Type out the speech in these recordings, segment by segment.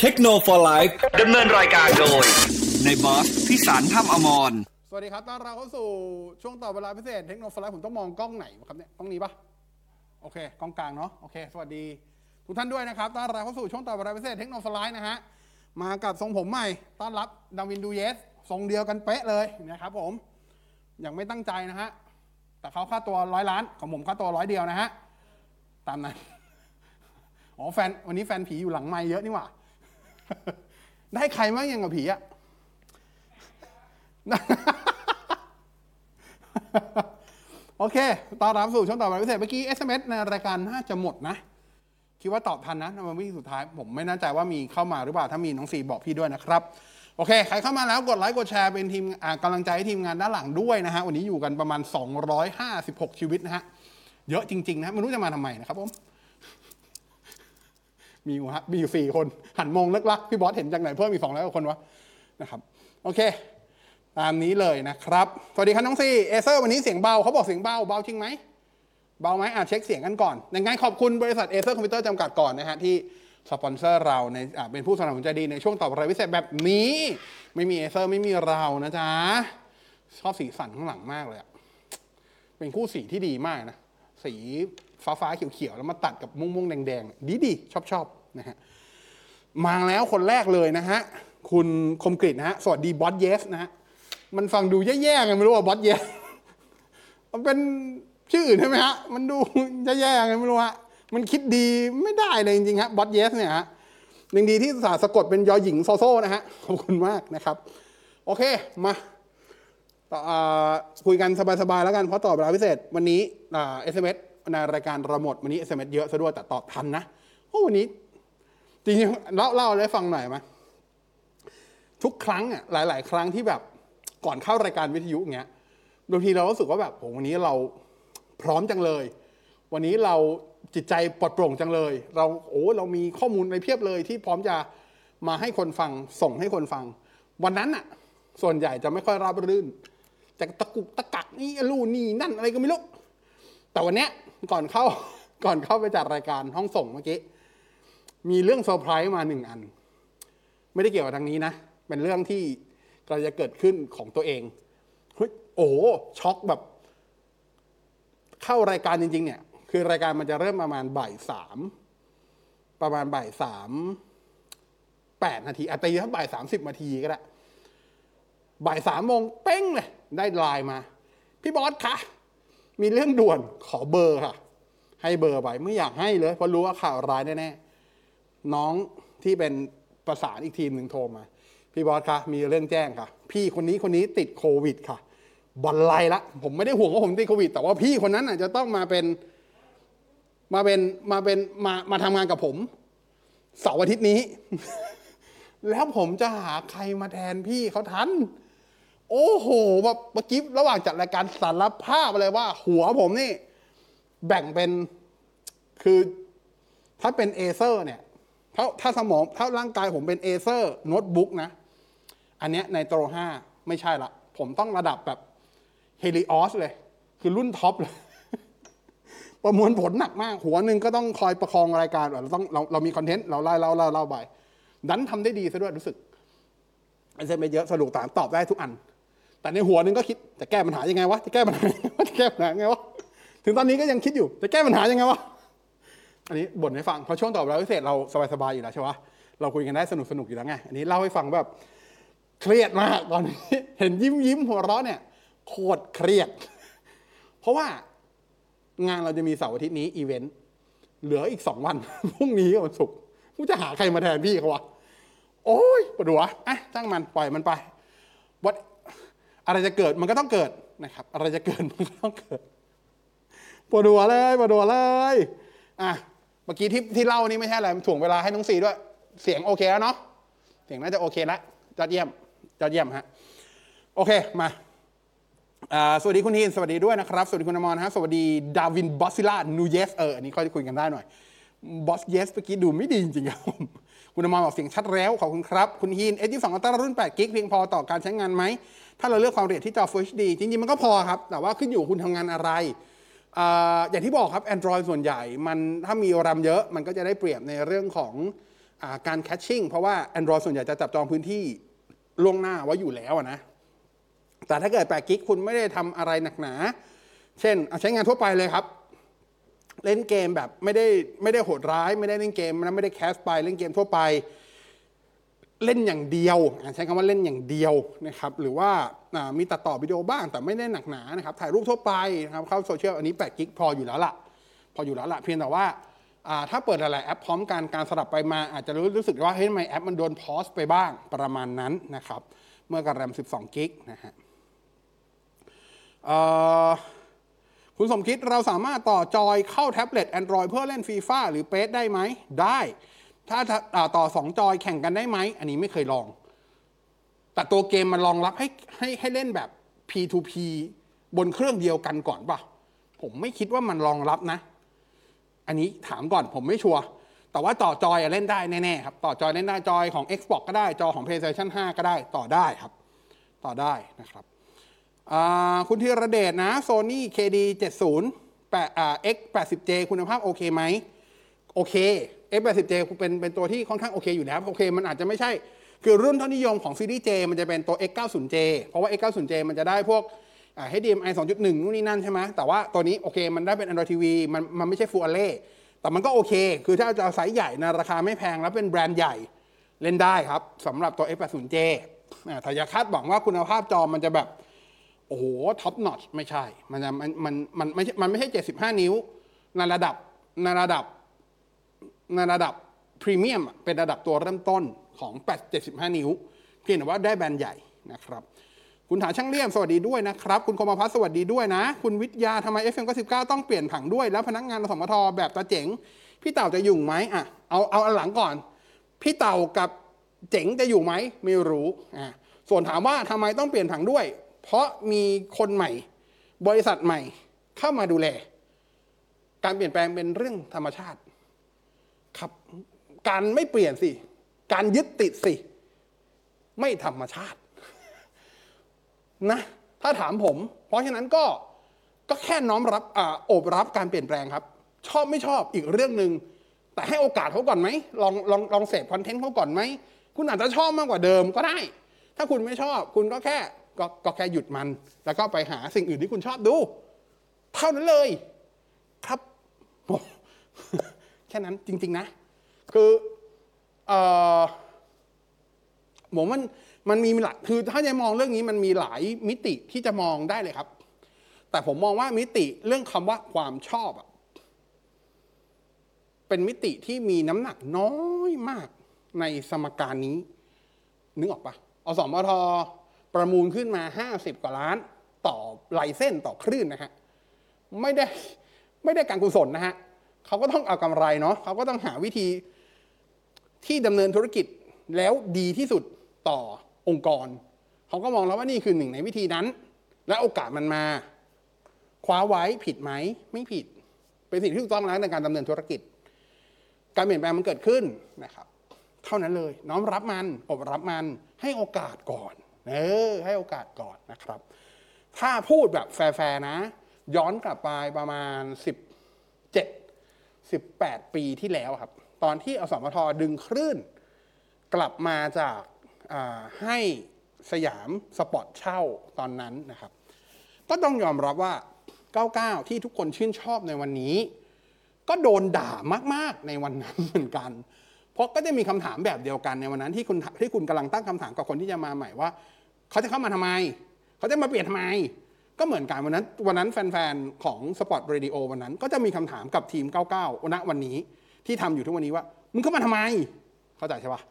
เทคโนโลยีดำเนินรายการโดย ในบอสพิสารถ้ำอมร สวัสดีครับต้อนรับเข้าสู่ช่วงต่อเวลาพิเศษเทคโนโลยีผมต้องมองกล้องไหนครับเนี่ย กล้องนี้ปะโอเค กล้องกลางเนาะ โอเค สวัสดี ทุกท่านด้วยนะครับต้อนรับเข้าสู่ช่วงต่อเวลาพิเศษเทคโนโลยีนะฮะ มากับทรงผมใหม่ ต้อนรับดาวินดูเยส ทรงเดียวกันเป๊ะเลยนะครับผม ยังไม่ตั้งใจนะฮะ แต่เขาค่าตัวร้อยล้าน ของผมค่าตัวร้อยเดียวนะฮะ ตามนั้น อ๋อ แฟน วันนี้แฟนผีอยู่หลังไม้เยอะนี่หว่า ได้ใครบ้างยังกับผีอะโอเค ตอนรับสู่ช่วงต่อไปพิเศษเมื่อกี้ SMS ในรายการน่าจะหมดนะ คิดว่าตอบทันนะในวันวิสุดท้าย ผมไม่แน่ใจว่ามีเข้ามาหรือเปล่า ถ้ามีน้องสีบอกพี่ด้วยนะครับ โอเค ใครเข้ามาแล้วกดไลค์กดแชร์เป็นทีมอ่ากำลังใจให้ทีมงานด้านหลังด้วยนะฮะ วันนี้อยู่กันประมาณ 256 ชีวิตนะฮะ เยอะจริงๆนะไม่รู้จะมาทำไมนะครับผม มีอยู่ฮะมีอยู่สี่คนหันมองเลิ่กลั่กพี่บอสเห็นจากไหนเพิ่มอีกสองร้อยกว่าคนวะนะครับโอเค ตามนี้เลยนะครับ สวัสดีครับน้องซีเอเซอร์วันนี้เสียงเบาเขาบอกเสียงเบาเบาจริงไหมเบาไหมอะเช็คเสียงกันก่อนยังไงขอบคุณบริษัทเอเซอร์คอมพิวเตอร์จำกัดก่อนนะฮะที่สปอนเซอร์เราในอะเป็นผู้สนับสนุนใจดีในช่วงต่อเวลาพิเศษแบบนี้ ไม่มีเอเซอร์ไม่มีเรานะจ๊ะชอบสีสันข้างหลังมากเลยอะเป็นคู่สีที่ดีมากนะสีฟ้าๆเขียวๆแล้วมาตัดกับม่วงๆแดงๆดีดีชอบชอบๆ นะฮะมาแล้วคนแรกเลยนะฮะคุณคมกริชนะฮะสวัสดีบอสเยสนะฮะมันฟังดูแย่ๆไงไม่รู้ว่าบอสเยสมันเป็นชื่ออื่นใช่ไหมฮะมันดูแย่ๆไงไม่รู้ฮะมันคิดดีไม่ได้เลยจริงๆฮะบอสเยสเนี่ยฮะยังดีที่สาสะกดเป็นยอหญิงโซโซนะฮะขอบคุณมากนะครับ โอเคมาต่ออคุยกันสบายๆแล้วกันเพราะต่อเวลาพิเศษ วันนี้ SMS ในรายการเราหมดวันนี้ SMS เยอะซะด้วยแต่ตอบทันนะโอ้วันนี้ จริงๆเล่าเล่าอะไรฟังหน่อยไหมทุกครั้งอะหลาย ๆ ครั้งที่แบบก่อนเข้ารายการวิทยุอย่างเงี้ยบางทีเรารู้สึกว่าแบบโหวันนี้เราพร้อมจังเลย วันนี้เราจิตใจปลดโปร่งจังเลย เราโอ้เรามีข้อมูลในเพียบเลยที่พร้อมจะมาให้คนฟังส่งให้คนฟัง วันนั้นอะ ส่วนใหญ่จะไม่ค่อยราบรื่นจะตะกุกตะกักนี่ลู่นี่นั่นอะไรก็ไม่รู้แต่วันเนี้ยก่อนเข้าก่อนเข้าไปจัดรายการห้องส่งเมื่อกี้ มีเรื่องเซอร์ไพรส์มาหนึ่งอัน ไม่ได้เกี่ยวกับทางนี้นะ เป็นเรื่องที่กำลังจะเกิดขึ้นของตัวเองเฮ้ยโอ้โหช็อกแบบ เข้ารายการจริง ๆ เนี่ย คือรายการมันจะเริ่มประมาณบ่ายสามประมาณบ่ายสามแปดนาทีอาตีถ้าบ่ายสามสิบนาทีก็ได้บ่ายสามโมงเป้งเลย ได้ไลน์มา พี่บอสคะมีเรื่องด่วนขอเบอร์ค่ะ ให้เบอร์ไปไม่อยากให้เลยเพราะรู้ว่าข่าวร้ายแน่ๆ น้องที่เป็นประสานอีกทีมหนึ่งโทรมา พี่บอสคะมีเรื่องแจ้งค่ะ พี่คนนี้คนนี้ติดโควิดค่ะบอลไลละ ผมไม่ได้ห่วงว่าผมติดโควิด แต่ว่าพี่คนนั้นน่ะจะต้องมาเป็นมาเป็นมาเป็นมามาทำงานกับผมเสาร์อาทิตย์นี้ แล้วผมจะหาใครมาแทนพี่เขาทัน โอ้โหแบบเมื่อกี้ระหว่างจัดรายการสารภาพเลยว่า หัวผมนี่ แบ่งเป็นคือถ้าเป็น Acer เนี่ย ถ้าถ้าสมองถ้าร่างกายผมเป็น Acer โน้ตบุ๊กนะ อันเนี้ย Nitro ห้าไม่ใช่ละ ผมต้องระดับแบบ Helios เลย คือรุ่นท็อปเลย ประมวลผลหนักมาก หัวหนึ่งก็ต้องคอยประคองรายการเราต้องเราเรามี content เราไล่เล่าเล่าเล่าไปดันทำได้ดีซะด้วยรู้สึกไอเซนไปเยอะสรุปตามตอบได้ทุกอัน แต่ในหัวหนึ่งก็คิดจะแก้ปัญหายังไงวะจะแก้ปัญหายังไงจะแก้ปัญหายังไงวะถึงตอนนี้ก็ยังคิดอยู่จะแก้ปัญหายังไงวะ อันนี้บ่นให้ฟังเพราะช่วงตอบรับพิเศษเราสบายๆอยู่แล้วใช่ไหมเราคุยกันได้สนุกสนุกๆอยู่แล้วไงอันนี้เล่าให้ฟังแบบเครียดมากตอนนี้เห็นยิ้มยิ้มหัวเราะเนี่ยโคตรเครียด เพราะว่างานเราจะมีเสาร์อาทิตย์นี้อีเวนต์เหลืออีกสองวันพรุ่งนี้วันศุกร์กูจะหาใครมาแทนพี่เขาวะโอ้ยปวดหัวอะจ้างมันปล่อยมันไปวัดอะไรจะเกิดมันก็ต้องเกิดนะครับ อะไรจะเกิดมันก็ต้องเกิดปวดหัวเลยปวดหัวเลยอะ เมื่อกี้ที่ที่เล่านี่ไม่ใช่อะไรถ่วงเวลาให้น้องซีด้วย เสียงโอเคแล้วเนาะเสียงน่าจะโอเคแล้วยอดเยี่ยมยอดเยี่ยมฮะโอเคมาสวัสดีคุณฮีนสวัสดีด้วยนะครับ สวัสดีคุณอมรนฮะสวัสดีดาวินบอสซิล่านูเยสเอออันนี้ค่อยคุยกันได้หน่อยบอสเยสเมื่อกี้ดูไม่ดีจริงๆครับผมคุณอมรบอกเสียงชัดแล้วขอบคุณครับ คุณฮีน S22 อัลตร้ารุ่น8กิกเพียงพอต่อการใช้งานไหม ถ้าเราเลือกความละเอียดที่จอ Full HD จริงๆ มันก็พอครับ แต่ว่าขึ้นอยู่คุณทำงานอะไร อย่างที่บอกครับ Android ส่วนใหญ่มันถ้ามี RAM เยอะมันก็จะได้เปรียบในเรื่องของอการแคชชิ่งเพราะว่า Android ส่วนใหญ่จะจับจองพื้นที่ล่วงหน้าไว้อยู่แล้วนะ แต่ถ้าเกิด8กิกคุณไม่ได้ทำอะไรหนักหนา เช่นใช้งานทั่วไปเลยครับ เล่นเกมแบบไม่ได้ไม่ได้โหดร้าย ไม่ได้เล่นเกมนะไม่ได้แคสไปเล่นเกมทั่วไป เล่นอย่างเดียว ใช้คำว่าเล่นอย่างเดียวนะครับหรือว่ามีตัดต่อวิดีโอบ้างแต่ไม่ได้หนักหนานะครับถ่ายรูปทั่วไปนะครับเข้าโซเชียลอันนี้8กิกพออยู่แล้วล่ะ พออยู่แล้วล่ะเพียงแต่ว่าาถ้าเปิดหลายๆแอปพร้อมกันการสลับไปมาอาจจะรู้สึกว่าเฮ้ยทำไมแอปมันโดนพอสไปบ้างประมาณนั้นนะครับเมื่อกับแรม 12กิกนะฮะคุณสมคิดเราสามารถต่อจอยเข้าแท็บเล็ต Android เพื่อเล่นฟีฟ่าหรือเปสได้ไหมได้ ถ้าถ้าอ่าต่อ2จอยแข่งกันได้ไหม อันนี้ไม่เคยลอง แต่ตัวเกมมันรองรับให้ให้ให้เล่นแบบ P2P บนเครื่องเดียวกันก่อนป่ะ ผมไม่คิดว่ามันรองรับนะ อันนี้ถามก่อนผมไม่ชัวร์แต่ว่าต่อจอยเล่นได้แน่ๆครับ ต่อจอยเล่นได้จอยของ Xbox ก็ได้จอของ PlayStation 5 ก็ได้ต่อได้ครับ ต่อได้นะครับคุณธีระเดชนะ Sony KD 70 8 X 80J คุณภาพโอเคไหม โอเค X 80J เป็นเป็นตัวที่ค่อนข้างโอเคอยู่แล้วโอเคมันอาจจะไม่ใช่ คือรุ่นท่านิยมของซีรีส์ J มันจะเป็นตัว X 90J เพราะว่า X 90J มันจะได้พวก HDMI 2.1 นู่นนี่นั่นใช่ไหมแต่ว่าตัวนี้โอเคมันได้เป็น Android TV มันมันไม่ใช่ Full Array แต่มันก็โอเค คือถ้าจะไซส์ใหญ่นะราคาไม่แพงแล้วเป็นแบรนด์ใหญ่เล่นได้ครับสำหรับตัว X 80J อ่าแต่อย่าคาดหวังว่าคุณภาพจอมันจะแบบ โอ้โหท็อปนอตไม่ใช่ มันจะมันมันมันไม่ใช่มันไม่ใช่ 75 นิ้วในระดับในระดับ ในระดับพรีเมียมเป็นระดับตัวเริ่มต้นของ8 75 นิ้ว เพียงแต่ว่าได้แบรนด์ใหญ่นะครับคุณถาช่างเลี่ยมสวัสดีด้วยนะครับ คุณคมพัฒน์สวัสดีด้วยนะ คุณวิทยาทำไม FM 99ต้องเปลี่ยนผังด้วย แล้วพนักงานสมทแบบตาเจ๋ง พี่เต่าจะอยู่ไหมอะเอาเอาอันหลังก่อน พี่เต่ากับเจ๋งจะอยู่ไหมไม่รู้อะส่วนถามว่าทำไมต้องเปลี่ยนผังด้วย เพราะมีคนใหม่ บริษัทใหม่เข้ามาดูแล การเปลี่ยนแปลงเป็นเรื่องธรรมชาติ ครับการไม่เปลี่ยนสิ การยึดติดสิ ไม่ธรรมชาติ นะ ถ้าถามผม เพราะฉะนั้นก็ก็แค่น้อมรับอโอบรับการเปลี่ยนแปลงครับ ชอบไม่ชอบอีกเรื่องหนึ่งแต่ให้โอกาสเขาก่อนไหมลองลองลองเสพคอนเทนต์เขาก่อนไหมคุณอาจจะชอบมากกว่าเดิมก็ได้ ถ้าคุณไม่ชอบ คุณก็แค่กก็แค่หยุดมัน แล้วก็ไปหาสิ่งอื่นที่คุณชอบดู เท่านั้นเลย ครับ แค่นั้นจริง ๆ นะ คือผมมันมันมีหลายคือถ้าจะมองเรื่องนี้มันมีหลายมิติที่จะมองได้เลยครับ แต่ผมมองว่ามิติเรื่องคำว่าความชอบอะเป็นมิติที่มีน้ำหนักน้อยมากในสมการนี้ นึกออกปะอสมทประมูลขึ้นมาห้าสิบกว่าล้าน ต่อไลเส้นต่อคลื่นนะฮะไม่ได้ไม่ได้การกุศลนะฮะ เขาก็ต้องเอากำไรเนาะเขาก็ต้องหาวิธีที่ดำเนินธุรกิจแล้วดีที่สุดต่อองค์กร เขาก็มองแล้วว่านี่คือหนึ่งในวิธีนั้น และโอกาสมันมาคว้าไว้ผิดไหมไม่ผิด เป็นสิ่งที่ถูกต้องแล้วในการดำเนินธุรกิจ การเปลี่ยนแปลงมันเกิดขึ้นนะครับ เท่านั้นเลยน้อมรับมันอบรับมันให้โอกาสก่อนเออให้โอกาสก่อนนะครับ ถ้าพูดแบบแฟร์ๆนะ ย้อนกลับไปประมาณ17 18 ปีที่แล้วครับ ตอนที่อสมทดึงคลื่น กลับมาจากาให้สยามสปอร์ตเช่าตอนนั้นนะครับ ก็ต้องยอมรับว่า 99 ที่ทุกคนชื่นชอบในวันนี้ ก็โดนด่ามากๆในวันนั้นเหมือนกัน เพราะก็จะมีคำถามแบบเดียวกันในวันนั้นที่คุณที่คุณกำลังตั้งคำถามกับคนที่จะมาใหม่ว่า เขาจะเข้ามาทำไม เขาจะมาเปลี่ยนทำไม ก็เหมือนกันวันนั้นวันนั้นแฟนๆ ของสปอร์ตเรดิโอวันนั้น ก็จะมีคำถามกับทีม 99ณวันนี้ที่ทำอยู่ทุกวันนี้ว่า มึงเข้ามาทำไม เข้าใจใช่ปะ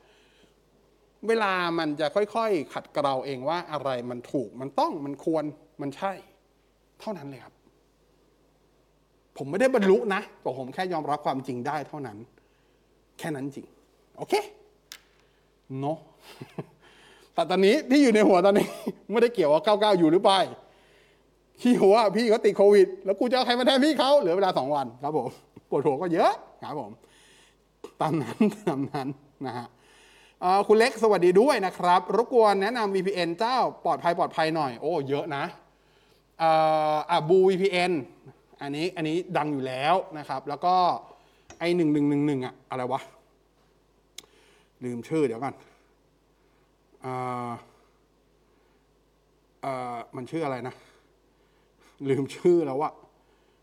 เวลามันจะค่อยๆ ขัดเกลาเองว่าอะไรมันถูกมันต้องมันควรมันใช่ เท่านั้นเลยครับ ผมไม่ได้บรรลุนะแต่ผมแค่ยอมรับความจริงได้เท่านั้น แค่นั้นจริง โอเคเนาะแต่ตอนนี้ที่อยู่ในหัวตอนนี้ ไม่ได้เกี่ยวว่า 99 อยู่หรือไป ที่หัวพี่เขาติดโควิด แล้วกูจะเอาใครมาแทนพี่เขาเหลือเวลาสองวันครับผมปวดหัวก็เยอะครับผมตามนั้นตามนั้นนะฮะคุณเล็กสวัสดีด้วยนะครับ รบกวนแนะนำ VPN เจ้าปลอดภัยปลอดภัยหน่อย โอ้เยอะนะอ่ออะบู VPN อันนี้อันนี้ดังอยู่แล้วนะครับ แล้วก็ไอหนึ่งหนึ่งหนึ่งหนึ่งอะอะไรวะ ลืมชื่อเดี๋ยวก่อนอ่าอ่อมันชื่ออะไรนะ ลืมชื่อแล้วอะ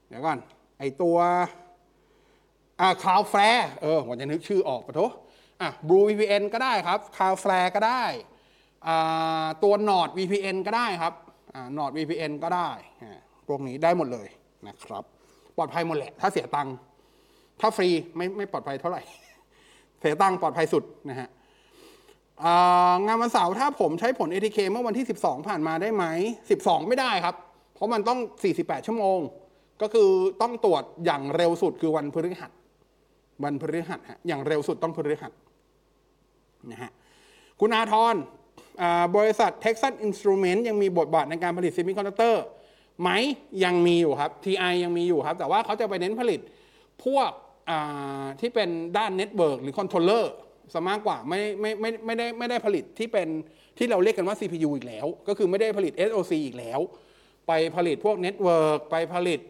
เดี๋ยวก่อน ไอตัวอ่า Cloudflare เออผมจะนึกชื่อออกปะโถอะ Blue VPN ก็ได้ครับ Cloudflare ก็ได้อ่าตัว Nord VPN ก็ได้ครับอ่า Nord VPN ก็ได้พวกนี้ได้หมดเลยนะครับ ปลอดภัยหมดแหละ ถ้าเสียตังค์ถ้าฟรีไม่ไม่ปลอดภัยเท่าไหร่ เสียตังค์ปลอดภัยสุดนะฮะงานวันเสาร์ถ้าผมใช้ผล ATK เมื่อวันที่ 12 ผ่านมาได้ไหม 12 ไม่ได้ครับ เพราะมันต้อง 48 ชั่วโมง ก็คือต้องตรวจอย่างเร็วสุดคือวันพฤหัสวันพฤหัสฮะอย่างเร็วสุดต้องพฤหัสนะฮะคุณอาทรอ่าบริษัท Texas Instrument ยังมีบทบาทในการผลิต Semiconductor ไหมยังมีอยู่ครับ TI ยังมีอยู่ครับ แต่ว่าเขาจะไปเน้นผลิตพวกที่เป็นด้าน network หรือ controller ซะมากกว่าไม่ไม่ไม่ไม่ได้ไม่ได้ผลิตที่เป็นที่เราเรียกกันว่า CPU อีกแล้ว ก็คือไม่ได้ผลิต SoC อีกแล้ว ไปผลิตพวก network ไปผลิต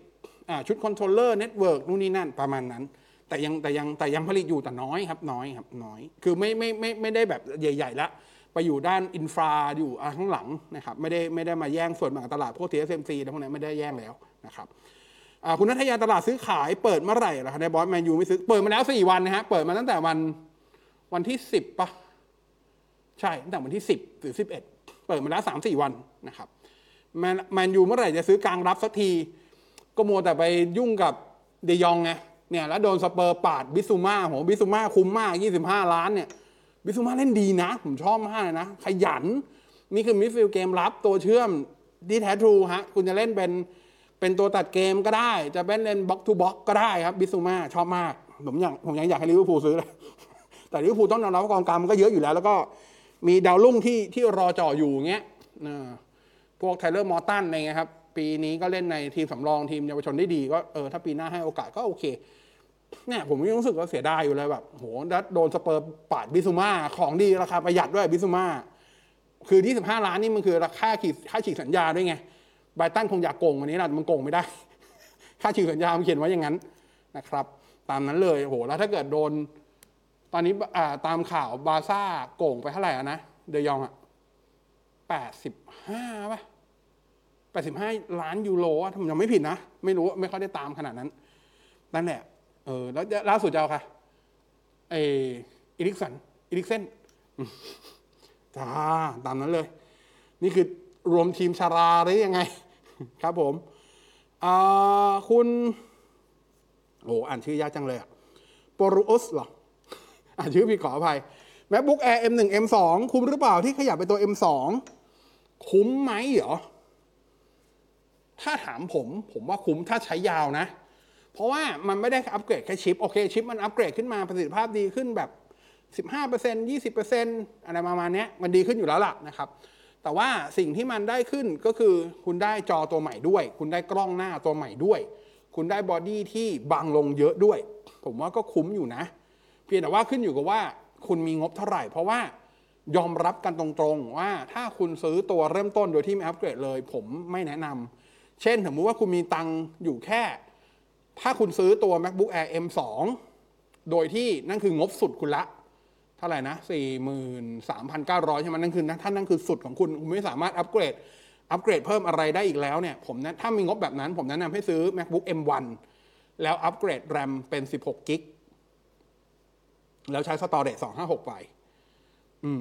ชุด controller network นู่นนี่นั่นประมาณนั้น แต่ยังแต่ยังแต่ยังผลิตอยู่แต่น้อยครับน้อยครับน้อย คือไม่ไม่ไม่ไม่ได้แบบใหญ่ ๆ ละ ไปอยู่ด้าน infra อยู่ข้างหลังนะครับไม่ได้ไม่ได้มาแย่งส่วนแบ่งตลาดพวก TSMC แล้วพวกนี้ไม่ได้แย่งแล้วนะครับคุณนัทยาตลาดซื้อขายเปิดเมื่อไหร่ล่ะคะในบอสแมนยูไม่ซื้อเปิดมาแล้วสี่วันนะฮะเปิดมาตั้งแต่วันวันที่สิบปะใช่ตั้งแต่วันที่สิบหรือสิบเอ็ดเปิดมาแล้วสามสี่วันนะครับ แมนแมนยูเมื่อไหร่จะซื้อกลางรับสักที ก็มัวแต่ไปยุ่งกับเดยองไงเนี่ยแล้วโดนสเปอร์ปาดบิซูมาโหบิซูมาคุ้มมากยี่สิบห้าล้านเนี่ยบิซูมาเล่นดีนะ ผมชอบมากเลยนะ ขยัน นี่คือมิดฟิลด์เกมรับตัวเชื่อมดีแท้ true ฮะ คุณจะเล่นเป็นเป็นตัวตัดเกมก็ได้ จะเป็นเล่น box to box ก็ได้ครับบิซูมาชอบมาก ผมอยากผมยังอยากให้ลิเวอร์พูลซื้อเลยแต่ลิเวอร์พูลต้องยอมรับกองกลางมันก็เยอะอยู่แล้ว แล้วก็มีดาวรุ่งที่ที่รอจ่ออยู่เงี้ยอ่า พวกไทเลอร์มอร์ตันอะไรเงี้ยครับ ปีนี้ก็เล่นในทีมสำรองทีมเยาวชนได้ดี ก็เออถ้าปีหน้าให้โอกาสก็โอเคเนี่ยผมยังรู้สึกว่าเสียดายอยู่เลยแบบโหดัดโดนสเปอร์ปาดบิซูมาของดีราคาประหยัดด้วยบิซูมาคือ 25 ล้านนี่มันคือราคาขีดค่าฉีกสัญญาด้วยไงไบตันคงอยากโกงวันนี้นะมันโกงไม่ได้ ค่าฉีกสัญญามันเขียนไว้อย่างนั้นนะครับ ตามนั้นเลยโหแล้วถ้าเกิดโดน ตอนนี้ตามข่าวบาร์ซ่าโกงไปเท่าไหร่นะเดยองอะ แปดสิบห้าป่ะแปดสิบห้าล้านยูโรอะถ้าผมจำไม่ผิดนะ ไม่รู้ไม่ค่อยได้ตามขนาดนั้น นั่นแหละ เออ แล้วล่าสุดจะเอาค่ะเอออิริกสัน อิริกเซนจ้าตามนั้นเลย นี่คือรวมทีมชาราหรือยังไง ครับผมอ่าคุณโอ้อ่านชื่อยากจังเลยอะปรุอุสเหรอ อ่านชื่อผิดขออภัย MacBook Air M1 M2 คุ้มหรือเปล่าที่ขยับไปตัว M2 คุ้มไหมเหรอ ถ้าถามผม ผมว่าคุ้มถ้าใช้ยาวนะ เพราะว่ามันไม่ได้อัปเกรดแค่ชิป โอเค ชิปมันอัปเกรดขึ้นมาประสิทธิภาพดีขึ้นแบบ 15% 20%อะไรประมาณนี้มันดีขึ้นอยู่แล้วล่ะนะครับ แต่ว่าสิ่งที่มันได้ขึ้นก็คือคุณได้จอตัวใหม่ด้วย คุณได้กล้องหน้าตัวใหม่ด้วย คุณได้ body ที่บางลงเยอะด้วย ผมว่าก็คุ้มอยู่นะ เพียงแต่ว่าขึ้นอยู่กับว่าคุณมีงบเท่าไหร่ เพราะว่า ยอมรับกันตรงๆ ว่าถ้าคุณซื้อตัวเริ่มต้นโดยที่ไม่อัปเกรดเลย ผมไม่แนะนำเช่นสมมติว่าคุณมีตังอยู่แค่ ถ้าคุณซื้อตัว macbook air m2 โดยที่นั่นคืองบสุดคุณละ เท่าไหร่นะสี่หมื่นสามพันเก้าร้อยใช่ไหมนั่นคือท่านนั่นคือสุดของคุณ คุณไม่สามารถอัปเกรดอัปเกรดเพิ่มอะไรได้อีกแล้วเนี่ยผมนะถ้ามีงบแบบนั้น ผมแนะนำให้ซื้อ macbook m1 แล้วอัปเกรด RAM เป็น 16กิกแล้วใช้ storage 256 ไป อืม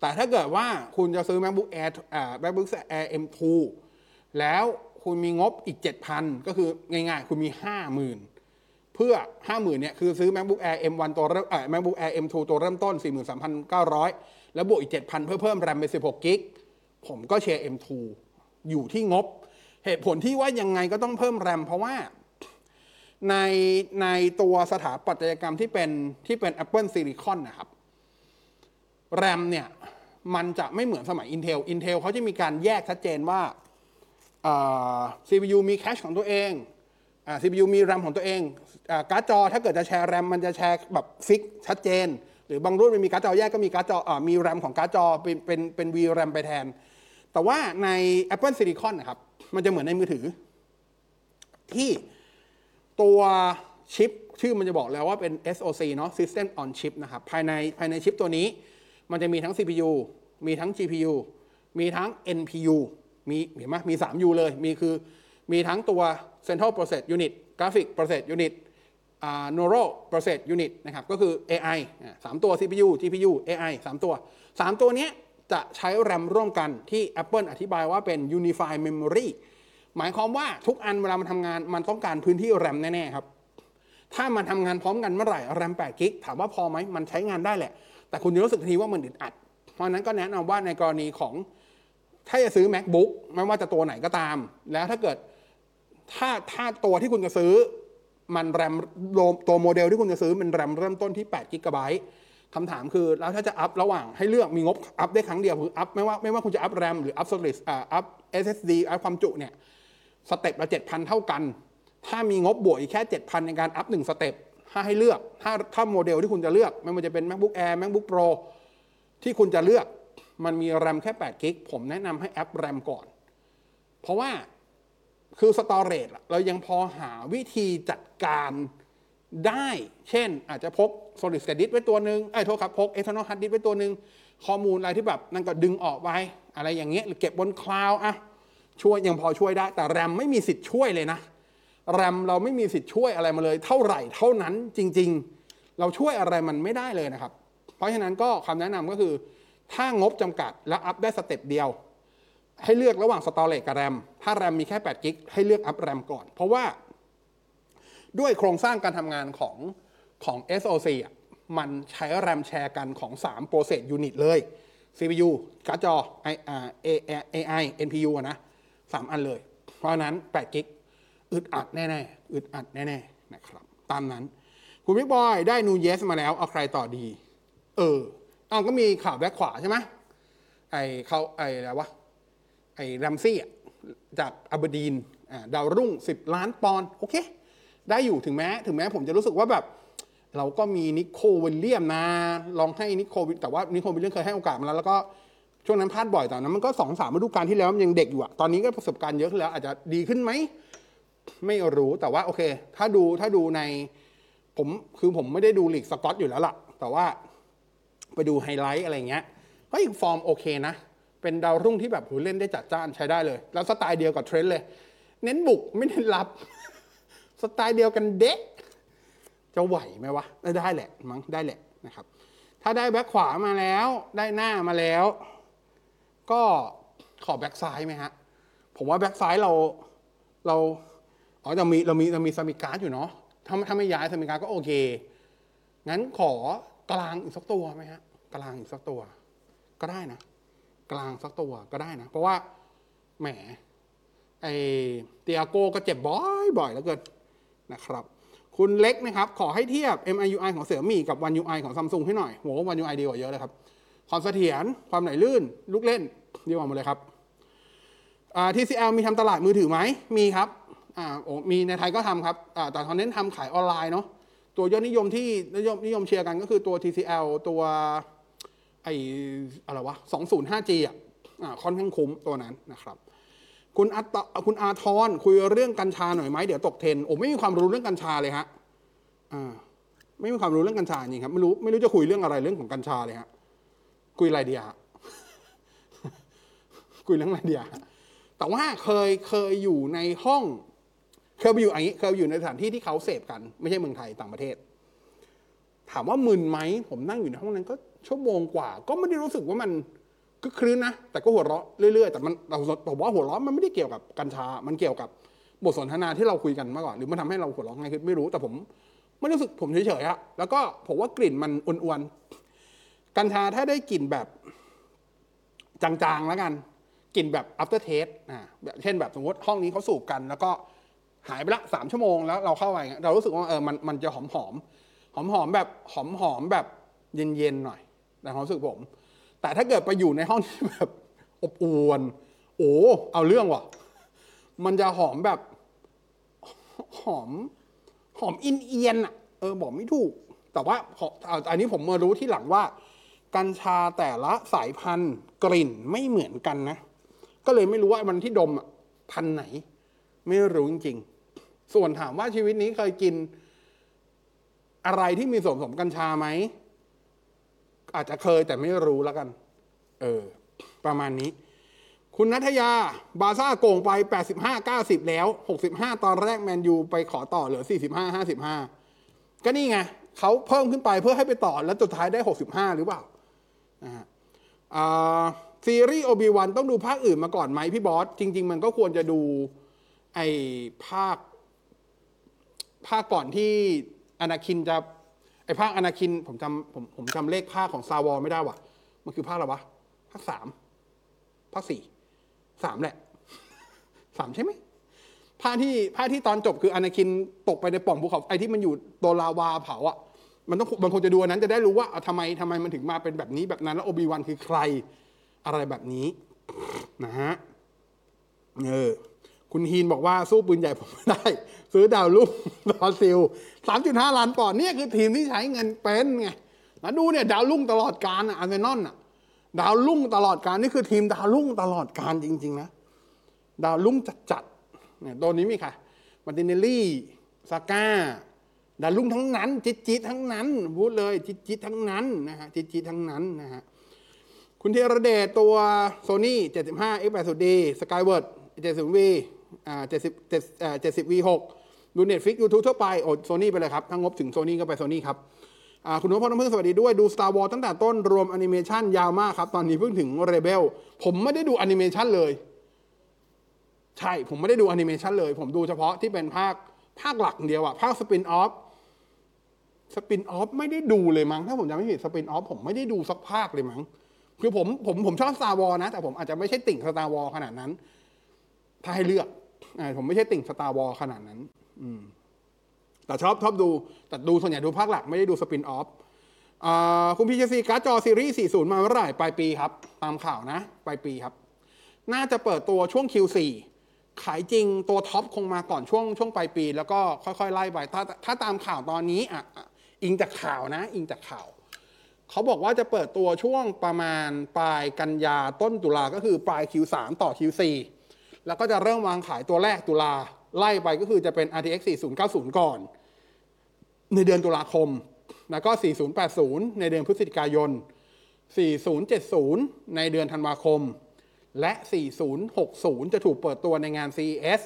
แต่ถ้าเกิดว่าคุณจะซื้อ macbook air อ่า macbook air m2 แล้วคุณมีงบอีก 7,000 ก็คือง่ายๆ คุณมี 50,000 เพื่อ 50,000เนี่ยคือซื้อ macbook air m1 ตัวเริ่มเอ่อ macbook air m2 ตัวเริ่มต้น 43,900 แล้วบวกอีก 7,000 เพื่อเพิ่ม RAM เป็น16กิกผมก็แชร์ m2 อยู่ที่งบ เหตุผลที่ว่ายังไงก็ต้องเพิ่ม RAM เพราะว่าในในตัวสถาปัตยกรรมที่เป็นที่เป็น Apple Silicon นะครับ แรมเนี่ยมันจะไม่เหมือนสมัย Intel Intel เขาจะมีการแยกชัดเจนว่าา CPU มีแคชของตัวเองอ CPU มี RAM ของตัวเอง การ์ดจอถ้าเกิดจะแชร์ RAM มันจะแชร์แบบ fix ชัดเจน หรือบางรุ่นมันมีการ์ดจอแยกก็มีการ์ดจอมี RAM ของการ์ดจอเป็นเป็นเป็น VRAM ไปแทน แต่ว่าใน Apple Silicon นะครับมันจะเหมือนในมือถือ ที่ตัวชิป ชื่อมันจะบอกแล้วว่าเป็น SoC เนาะ System on Chip นะครับภายในภายในชิปตัวนี้ มันจะมีทั้ง CPU มีทั้ง GPU มีทั้ง NPU มีเห็นไหมมี 3U เลย มีคือมีทั้งตัว Central Process Unit Graphic Process Unit Neural Process Unit นะครับ ก็คือ AI อ่าสามตัว CPU GPU AI 3 ตัว 3 ตัวนี้จะใช้ RAM ร่วมกันที่ Apple อธิบายว่าเป็น Unified Memory หมายความว่าทุกอันเวลามันทำงานมันต้องการพื้นที่ RAM แน่ ๆ ครับ ถ้ามันทำงานพร้อมกันเมื่อไหร่ RAM 8กิกถามว่าพอไหมมันใช้งานได้แหละ แต่คุณจะรู้สึกทีว่ามันอึดอัด เพราะนั้นก็แนะนำว่าในกรณีของถ้าจะซื้อ macbook ไม่ว่าจะตัวไหนก็ตาม แล้วถ้าเกิดถ้าถ้าตัวที่คุณจะซื้อมันแรมตัวโมเดลที่คุณจะซื้อมันแรมเริ่มต้นที่8กิกะไบต์คำถามคือ แล้วถ้าจะอัพระหว่างให้เลือกมีงบอัพได้ครั้งเดียวคืออัพไม่ว่าไม่ว่าคุณจะอัพแรมหรืออัพสลิดอ่าอัพ SSD อัพความจุเนี่ย step ละ7,000 เท่ากัน ถ้ามีงบบวกอีกแค่ 7,000 ในการอัพหนึ่ง step ถ้าให้เลือกถ้าถ้าโมเดลที่คุณจะเลือกไม่ว่าจะเป็น MacBook Air MacBook Pro ที่คุณจะเลือกมันมีแรมแค่8กิกผมแนะนำให้อปแรมก่อน เพราะว่าคือ storage เรายังพอหาวิธีจัดการได้ เช่นอาจจะพก solid state disk ไว้ตัวหนึ่งไอ้โทษครับพก external hard disk ไว้ตัวหนึ่งข้อมูลอะไรที่แบบนั่นก็ดึงออกไปอะไรอย่างเงี้ยหรือเก็บบน cloud อะช่วยยังพอช่วยได้ แต่แรมไม่มีสิทธิ์ช่วยเลยนะ แรมเราไม่มีสิทธิ์ช่วยอะไรมาเลย เท่าไหร่เท่านั้นจริง ๆ เราช่วยอะไรมันไม่ได้เลยนะครับ เพราะฉะนั้นก็คำแนะนำก็คือ ถ้างบจำกัดแล้วอัพได้ step เดียว ให้เลือกระหว่างสตอเรจกับแรม ถ้าแรมมีแค่8กิกให้เลือกอัพแรมก่อน เพราะว่าด้วยโครงสร้างการทำงานของของ SoC อะมันใช้แรมแชร์กันของ3 process unit เลย CPU การ์ดจอ AI NPU นะสามอันเลย เพราะฉะนั้น8กิก อึดอัดแน่ๆอึดอัดแน่ๆนะครับ ตามนั้น คุณบิ๊กบอยได้นูเยสมาแล้ว เอาใครต่อดี เออเอาก็มีข่าวแบ็คขวาใช่ไหมไอเขาไออะไรวะไอ้แรมซี่จากอับเบดีนดาวรุ่ง 10 ล้านปอนด์โอเค ได้อยู่ถึงแม้ ถึงแม้ผมจะรู้สึกว่าแบบ เราก็มีนิโควิลเลียมนะ ลองให้นิโควิแต่ว่านิโควิลเลียมเคยให้โอกาสมาแล้ว แล้วก็ช่วงนั้นพลาดบ่อยแต่นั้นมันก็สองสามฤดูกาลที่แล้วมันยังเด็กอยู่อะตอนนี้ก็ประสบการณ์เยอะขึ้นแล้วอาจจะดีขึ้นไหม ไม่รู้แต่ว่าโอเค ถ้าดูถ้าดูในผมคือผมไม่ได้ดูลีกสกอตอยู่แล้วล่ะ แต่ว่าไปดูไฮไลท์อะไรเงี้ยเฮ้ยฟอร์มโอเคนะ เป็นดาวรุ่งที่แบบโหเล่นได้จัดจ้านใช้ได้เลย แล้วสไตล์เดียวกับเทรนต์เลย เน้นบุกไม่เน้นรับ สไตล์เดียวกันเด็กจะไหวไหมวะ ได้แหละมั้งได้แหละนะครับ ถ้าได้แบ็คขวามาแล้วได้หน้ามาแล้ว ก็ขอแบ็คซ้ายไหมฮะผมว่าแบ็คซ้ายเราเรา อ๋อเรามีเรามีเรามีซิมิกาสอยู่เนาะถ้าถ้าไม่ย้ายซิมิกาสก็โอเค งั้นขอ กลางอีกสักตัวไหมฮะ กลางอีกสักตัว ก็ได้นะ กลางสักตัวก็ได้นะ เพราะว่าแหมไอติอาโก้ก็เจ็บบ่อยบ่อยแล้วเกินนะครับ คุณเล็กนะครับ ขอให้เทียบ MIUI ของ Xiaomi กับ One UI ของซัมซุงให้หน่อยโห One UI ดีกว่าเยอะเลยครับ ความเสถียรความไหลลื่น ลูกเล่นดีกว่าหมดเลยครับ TCL มีทำตลาดมือถือไหมมีครับ อ่าโอ้มีในไทยก็ทำครับอ่าแต่ตอนนี้ทำขายออนไลน์เนาะตัวยอดนิยมที่นิยมนิยมเชียร์กันก็คือตัว TCL ตัวไออะไรวะ 205G อะค่อนข้างคุ้มตัวนั้นนะครับ คุณอาตคุณอาทรคุยเรื่องกัญชาหน่อยไหมเดี๋ยวตกเทรนโอ้ไม่มีความรู้เรื่องกัญชาเลยฮะอ่าไม่มีความรู้เรื่องกัญชาจริงครับไม่รู้ไม่รู้จะคุยเรื่องอะไรเรื่องของกัญชาเลยฮะคุยอะไรดีฮะคุยเรื่องอะไรดีฮะแต่ว่าเคยเคยอยู่ในห้อง เคยไปอยู่อย่างนี้เคยไปอยู่ในสถานที่ที่เขาเสพกัน ไม่ใช่เมืองไทยต่างประเทศ ถามว่ามึนไหมผมนั่งอยู่ในห้องนั้นก็ชั่วโมงกว่า ก็ไม่ได้รู้สึกว่ามันก็คลื้นนะแต่ก็หัวเราะเรื่อยๆแต่มันเราผมว่าหัวเราะมันไม่ได้เกี่ยวกับกัญชา มันเกี่ยวกับบทสนทนาที่เราคุยกันมาก่อนหรือมันทำให้เราหัวเราะไง่ายขึ้นไม่รู้ แต่ผมไม่รู้สึกผมเฉยๆอะแล้วก็ผมว่ากลิ่นมันอ้วนๆกัญชาถ้าได้กลิ่นแบบจางๆแล้วกันกลิ่นแบบ after taste อ่าเช่นแบบสมมติห้องนี้เขาสูบกัน แล้วก็ หายไปละสามชั่วโมงแล้วเราเข้าไปเงี้ยเรารู้สึกว่าเออมันมันจะหอมหอมหอมหอมแบบหอมหอมแบบเย็นๆหน่อยในความรู้สึกผม แต่ถ้าเกิดไปอยู่ในห้องที่แบบอบอวนโอ้เอาเรื่องว่ะ มันจะหอมแบบหอมหอมอินเอียนอะเออบอกไม่ถูก แต่ว่าพออันนี้ผมมารู้ที่หลังว่า กัญชาแต่ละสายพันธุ์กลิ่นไม่เหมือนกันนะ ก็เลยไม่รู้ว่ามันที่ดมอะพันไหน ไม่รู้จริงๆส่วนถามว่าชีวิตนี้เคยกิน อะไรที่มีส่วนผสมกัญชาไหม อาจจะเคยแต่ไม่รู้แล้วกัน เออ ประมาณนี้ คุณนัทยา บาซ่าโกงไป 85 90 แล้ว 65 ตอนแรกแมนยูไปขอต่อเหลือ 45 55 ก็นี่ไงเขาเพิ่มขึ้นไปเพื่อให้ไปต่อแล้วสุดท้ายได้ 65 หรือเปล่านะฮะอ่าซีรีส์โอบิวันต้องดูภาคอื่นมาก่อนไหมพี่บอส จริง ๆ มันก็ควรจะดู ไอ้ภาค ภาคก่อนที่อนาคินจะไอ้ภาคอนาคินผมจำผมผมจำเลขภาคของซาวอไม่ได้ว่ะ มันคือภาคอะไรวะ ภาคสามภาคสี่สามแหละสามใช่ไหมภาคที่ภาคที่ตอนจบคืออนาคินตกไปในปล่องภูเขาไอ้ที่มันอยู่โดนลาวาเผาอะมันต้องมันคงจะดูอันนั้นจะได้รู้ว่าเอาทำไมทำไมมันถึงมาเป็นแบบนี้แบบนั้น แล้วโอบิวันคือใครอะไรแบบนี้ นะฮะเออ คุณฮีนบอกว่าสู้ปืนใหญ่ผมไม่ได้ ซื้อดาวลุ่งบราซิล 3.5 ล้านปอนด์เนี่ยคือทีมที่ใช้เงินเป็นไงนะดูเนี่ยดาวลุ่งตลอดการอะอาร์เซนอลอะดาวลุ่งตลอดการนี่คือทีมดาวลุ่งตลอดการจริง ๆ นะ ดาวลุ่งจัดๆเนี่ยตัวนี้มีค่ะมาร์ตินเนลลี่ซาก้าดาวลุ่งทั้งนั้น จิตจิตๆทั้งนั้นพูดเลยจิตจิตๆทั้งนั้นนะฮะจิตจิตๆทั้งนั้นนะฮะคุณเทระเดชตัว Sony 75 X80D Skyworth 70V อ่า70 7อ่า 70V6 ดู Netflix YouTube ทั่วไปโอ้โซนี่ไปเลยครับถ้างบถึงโซนี่ก็ไปโซนี่ครับคุณนพพลน้ำพึ่งสวัสดีด้วยดู Star Wars ตั้งแต่ต้นรวมแอนิเมชันยาวมากครับ ตอนนี้เพิ่งถึง Rebels ผมไม่ได้ดูแอนิเมชันเลย ใช่ ผมไม่ได้ดูแอนิเมชันเลย ผมดูเฉพาะที่เป็นภาคภาคหลักเดียวอะภาค spin-off spin-off ไม่ได้ดูเลยมั้ง ถ้าผมจำไม่ผิด spin-off ผมไม่ได้ดูสักภาคเลยมั้ง คือผมผมผมชอบ Star Wars นะ แต่ผมอาจจะไม่ใช่ติ่ง Star Wars ขนาดนั้น ถ้าให้เลือก ผมไม่ใช่ติ่ง Star Wars ขนาดนั้น อืม แต่ชอบชอบดู แต่ดูส่วนใหญ่ดูภาคหลักไม่ได้ดู spin-off คุณพีเจซีการ์ดจอซีรีส์ 40 มาเมื่อไหร่ปลายปีครับ ตามข่าวนะปลายปีครับ น่าจะเปิดตัวช่วง Q4 ขายจริงตัวท็อปคงมาก่อนช่วงช่วงปลายปี แล้วก็ค่อยๆ ไล่ไปถ้าถ้าตามข่าวตอนนี้อะอะอิงจากข่าวนะ อิงจากข่าว เขาบอกว่าจะเปิดตัวช่วงประมาณปลายกันยาต้นตุลาก็คือปลาย Q3 ต่อ Q4 แล้วก็จะเริ่มวางขายตัวแรกตุลาไล่ไปก็คือจะเป็น RTX 4090 ก่อน ในเดือนตุลาคม แล้วก็ 4080 ในเดือนพฤศจิกายน 4070 ในเดือนธันวาคม และ 4060 จะถูกเปิดตัวในงาน CES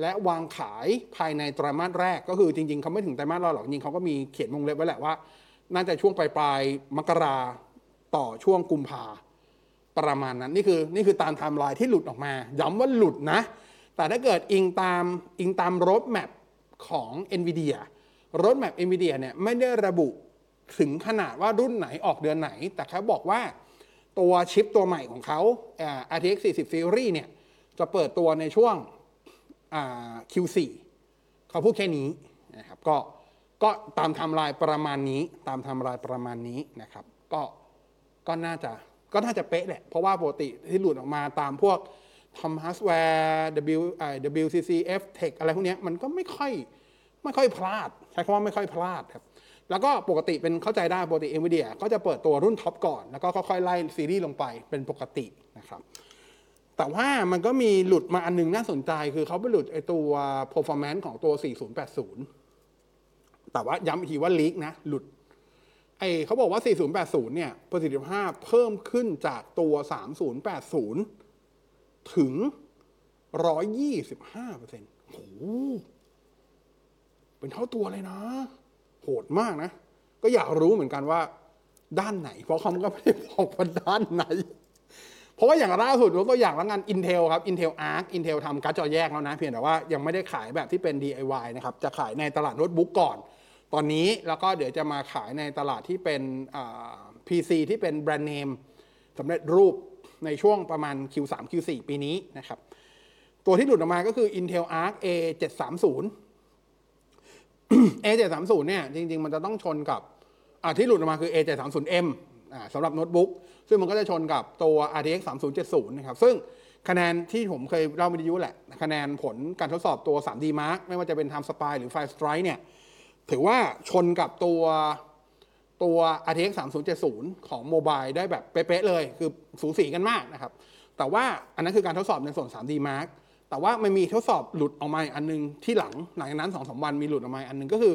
และวางขายภายในไตรมาสแรกก็คือจริง ๆ เขาไม่ถึงไตรมาสแรกหรอกจริงเขาก็มีเขียนวงเล็บไว้แหละว่า น่าจะช่วงปลายปลายมกราต่อช่วงกุมภา ประมาณนั้นนี่คือนี่คือตามไทม์ไลน์ที่หลุดออกมา ย้ำว่าหลุดนะ แต่ถ้าเกิดอิงตามอิงตาม roadmap ของ NVIDIA roadmap NVIDIA เนี่ยไม่ได้ระบุถึงขนาดว่ารุ่นไหนออกเดือนไหน แต่เขาบอกว่าตัวชิปตัวใหม่ของเขา RTX 40 Series เนี่ยจะเปิดตัวในช่วง Q4 เขาพูดแค่นี้นะครับก็ก็ตามไทม์ไลน์ประมาณนี้ ตามไทม์ไลน์ประมาณนี้นะครับ ก็ก็น่าจะ ก็น่าจะเป๊ะแหละ เพราะว่าปกติที่หลุดออกมาตามพวกทำฮาร์ดแวร์ W WCCF Tech อะไรพวกนี้มันก็ไม่ค่อยไม่ค่อยพลาด ใช้คำว่าไม่ค่อยพลาดครับ แล้วก็ปกติเป็นเข้าใจได้ปกติ NVIDIA ก็จะเปิดตัวรุ่นท็อปก่อน แล้วก็ค่อยๆไล่ซีรีส์ลงไปเป็นปกตินะครับ แต่ว่ามันก็มีหลุดมาอันหนึงน่าสนใจ คือเขาไปหลุดไอตัว performance ของตัว 4080 แต่ว่าย้ำอีกทีว่าลีกนะ หลุด ไอเขาบอกว่า 4080 เนี่ย ประสิทธิภาพเพิ่มขึ้นจากตัว 3080 ถึง 125เปอร์เซ็นต์โอ้โห เป็นเท่าตัวเลยนะ โหดมากนะ ก็อยากรู้เหมือนกันว่า ด้านไหน เพราะเขาก็ไม่ได้บอกว่าด้านไหน เพราะว่าอย่างล่าสุดยกตัวอย่างแล้วงาน Intel ครับ Intel Arc Intel ทำการ์ดจอแยกแล้วนะ เพียงแต่ว่ายังไม่ได้ขายแบบที่เป็น DIY นะครับ จะขายในตลาดโน้ตบุ๊กก่อน ตอนนี้แล้วก็เดี๋ยวจะมาขายในตลาดที่เป็น PC ที่เป็นแบรนด์เนมสำเร็จรูปในช่วงประมาณ Q3 Q4 ปีนี้นะครับ ตัวที่หลุดออกมาก็คือ Intel Arc A730 A730 เนี่ยจริง ๆ มันจะต้องชนกับที่หลุดออกมาคือ A730M อสำหรับโน้ตบุ๊กซึ่งมันก็จะชนกับตัว RTX 3070 นะครับ ซึ่งคะแนนที่ผมเคยเล่าวิทยุแหละ คะแนนผลการทดสอบตัว 3D Mark ไม่ว่าจะเป็น Time Spy หรือ Fire Strike เนี่ย ถือว่าชนกับตัวตัว RTX 3070 ของโมบายได้แบบเป๊ะๆเลย คือสูสีกันมากนะครับ แต่ว่าอันนั้นคือการทดสอบในส่วน 3D Mark แต่ว่ามันมีทดสอบหลุดออกมาอันนึงที่หลังหลังจากนั้น2อสวันมีหลุดออกมาอันนึงก็คือ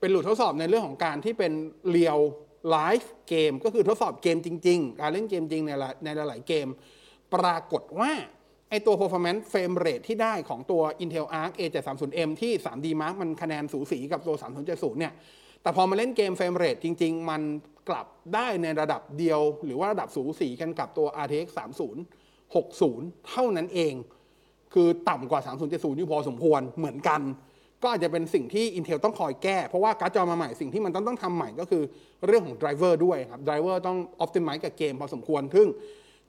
เป็นหลุดทดสอบในเรื่องของการที่เป็น real-life game ก็คือทดสอบเกมจริง ๆ การเล่นเกมจริงในในหลายๆเกม ปรากฏว่า ไอตัว performance frame rate ที่ได้ของตัว Intel Arc A730M ที่ 3D Mark มันคะแนนสูสีกับตัว 3070 เนี่ย แต่พอมาเล่นเกม frame rate จริง ๆ มันกลับได้ในระดับเดียว หรือว่าระดับสูสีกันกับตัว RTX 3060 เท่านั้นเอง คือต่ำกว่า 3070 อยู่พอสมควรเหมือนกัน ก็อาจจะเป็นสิ่งที่ Intel ต้องคอยแก้ เพราะว่าการ์ดจอมาใหม่สิ่งที่มันต้องต้องทำใหม่ก็คือเรื่องของไดรเวอร์ด้วยครับไดรเวอร์ต้อง optimize กับเกมพอสมควรซึ่ง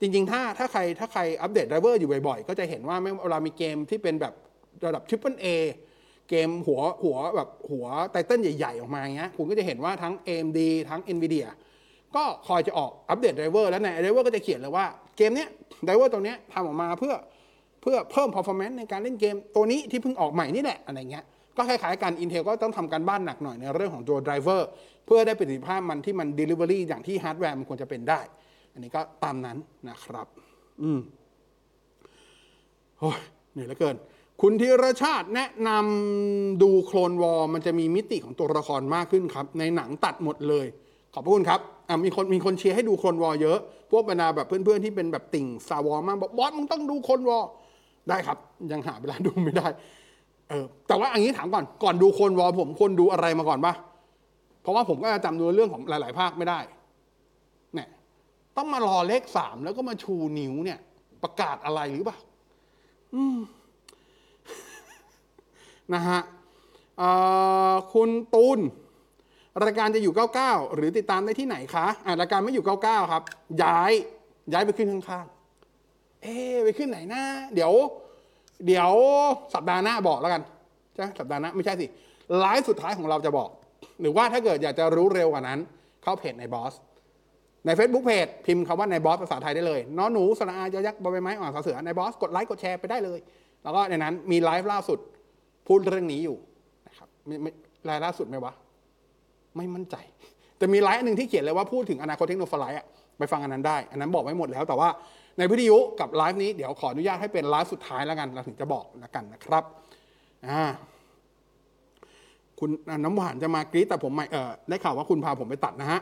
จริงๆ ถ้าถ้าใครถ้าใครอัปเดตไดรเวอร์อยู่บ่อยๆ ก็จะเห็นว่าไม่เวลามีเกมที่เป็นแบบระดับ Triple A เกมหัวหัวแบบหัว title ใหญ่ๆ ออกมาอย่างเงี้ยคุณก็จะเห็นว่าทั้ง AMD ทั้ง NVIDIA ก็คอยจะออกอัปเดตไดรเวอร์แล้วในไดรเวอร์ก็จะเขียนเลยว่าเกมเนี้ยไดรเวอร์ตัวเนี้ยทำออกมาเพื่อเพื่อเพิ่ม performance ในการเล่นเกมตัวนี้ที่เพิ่งออกใหม่นี่แหละอะไรเงี้ยก็คล้ายๆกัน Intel ก็ต้องทำการบ้านหนักหน่อยในเรื่องของตัว driver เพื่อได้ประสิทธิภาพมันที่มัน delivery อย่างที่ฮาร์ดแวร์มันควรจะเป็นได้ อันนี้ก็ตามนั้นนะครับ อืมโอ้ยเหนื่อยเหลือเกิน คุณธีรชาติแนะนำดู Clone Wars มันจะมีมิติของตัวละครมากขึ้นครับ ในหนังตัดหมดเลย ขอบพระคุณครับอะมีคนมีคนเชียร์ให้ดู Clone Wars เยอะ พวกบรรดาแบบเพื่อนๆที่เป็นแบบติ่งซาวอมากบอกบอสมึงต้องดู Clone Wars ได้ครับ ยังหาเวลาดูไม่ได้เออแต่ว่าอันนี้ถามก่อนก่อนดู Clone Wars ผมควรดูอะไรมาก่อนปะเพราะว่าผมก็จะจำดูเรื่องของหลาย ๆ ภาคไม่ได้เนี่ย ต้องมารอเลขสามแล้วก็มาชูนิ้วเนี่ย ประกาศอะไรหรือเปล่านะฮะคุณตูนรายการจะอยู่ 99 หรือติดตามได้ที่ไหนคะอ่ารายการไม่อยู่ 99 ครับ ย้ายย้ายไปขึ้นข้างๆ เอ๊ไปขึ้นไหนนะเดี๋ยว เดี๋ยวสัปดาห์หน้าบอกแล้วกันใช่สัปดาห์หน้าไม่ใช่สิไลฟ์สุดท้ายของเราจะบอก หรือว่าถ้าเกิดอยากจะรู้เร็วกว่านั้น เข้าเพจในบอส ใน Facebook เพจพิมพ์คำว่าในบอสภาษาไทยได้เลยน้อหนูสระอายอยักษ์บอใบไม้อ่อนสเสือในบอสกดไลค์กดแชร์ไปได้เลย แล้วก็ในนั้นมีไลฟ์ล่าสุดพูดเรื่องนี้อยู่นะครับไม่ไลฟ์ล่าสุดไหมวะ ไม่มั่นใจ แต่มีไลฟ์หนึ่งที่เขียนเลยว่าพูดถึงอนาคตเทคโนโลยีอะไปฟังอันนั้นได้ อันนั้นบอกไว้หมดแล้ว แต่ว่าในวิทยุกับไลฟ์นี้เดี๋ยวขออนุญาตให้เป็นไลฟ์สุดท้ายแล้วกันเราถึงจะบอกแล้วกันนะครับอ่าคุณน้ำหวานจะมากรี๊ดแต่ผมไม่เออได้ข่าวว่าคุณพาผมไปตัดนะฮะ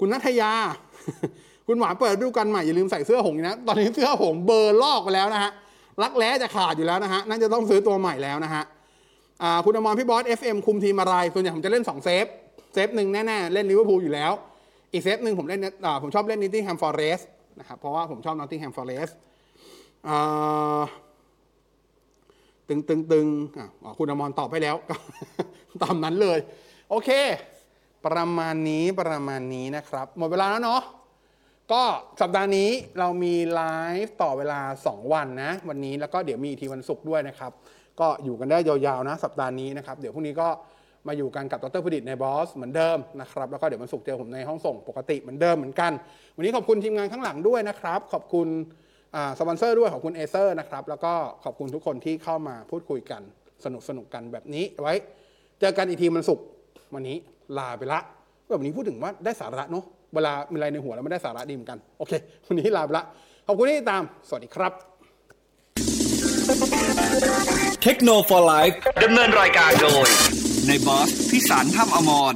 คุณนัทยา คุณหวานเปิดฤดูกาลใหม่อย่าลืมใส่เสื้อหงส์นะ ตอนนี้เสื้อหงส์เบอร์ลอกไปแล้วนะฮะ รักแร้จะขาดอยู่แล้วนะฮะ น่าจะต้องซื้อตัวใหม่แล้วนะฮะคุณอมรพี่บอส FM คุมทีมอะไร ส่วนใหญ่ผมจะเล่น 2 save save หนึ่งแน่ๆ เล่นลิเวอร์พูลอยู่แล้ว อีก save หนึ่งผมเล่นผมชอบเล่น Nottingham Forest นะครับ เพราะว่าผมชอบ Nottingham Forest ตึงตึงตึงอคุณอมรตอบไปแล้ว ตามนั้นเลย โอเค ประมาณนี้ประมาณนี้นะครับ หมดเวลาแล้วเนาะก็สัปดาห์นี้เรามีไลฟ์ต่อเวลา 2 วันนะ วันนี้แล้วก็เดี๋ยวมีอีกทีวันศุกร์ด้วยนะครับ ก็อยู่กันได้ยาวๆนะ สัปดาห์นี้นะครับ เดี๋ยวพรุ่งนี้ก็มาอยู่กันกับดรพดิษฐ์ในบอสเหมือนเดิมนะครับ แล้วก็เดี๋ยววันศุกร์เจอผมในห้องส่งปกติเหมือนเดิมเหมือนกัน วันนี้ขอบคุณทีมงานข้างหลังด้วยนะครับ ขอบคุณสปอนเซอร์ด้วยขอบคุณ Acer นะครับแล้วก็ขอบคุณทุกคนที่เข้ามาพูดคุยกันสนุกสนุกๆกันแบบนี้ไว้ เจอกันอีกทีวันศุกร์วันนี้ ลาไปละวันนี้พูดถึงว่าได้สาระเนาะเวลามีอะไรในหัวแล้วไม่ได้สาระดีเหมือนกัน โอเค วันนี้ลาไปละ ขอบคุณที่ติดตาม สวัสดีครับเทคโนโลยีไลฟ์ดำเนินรายการโดย ในบอสพิสารถ้ำอมร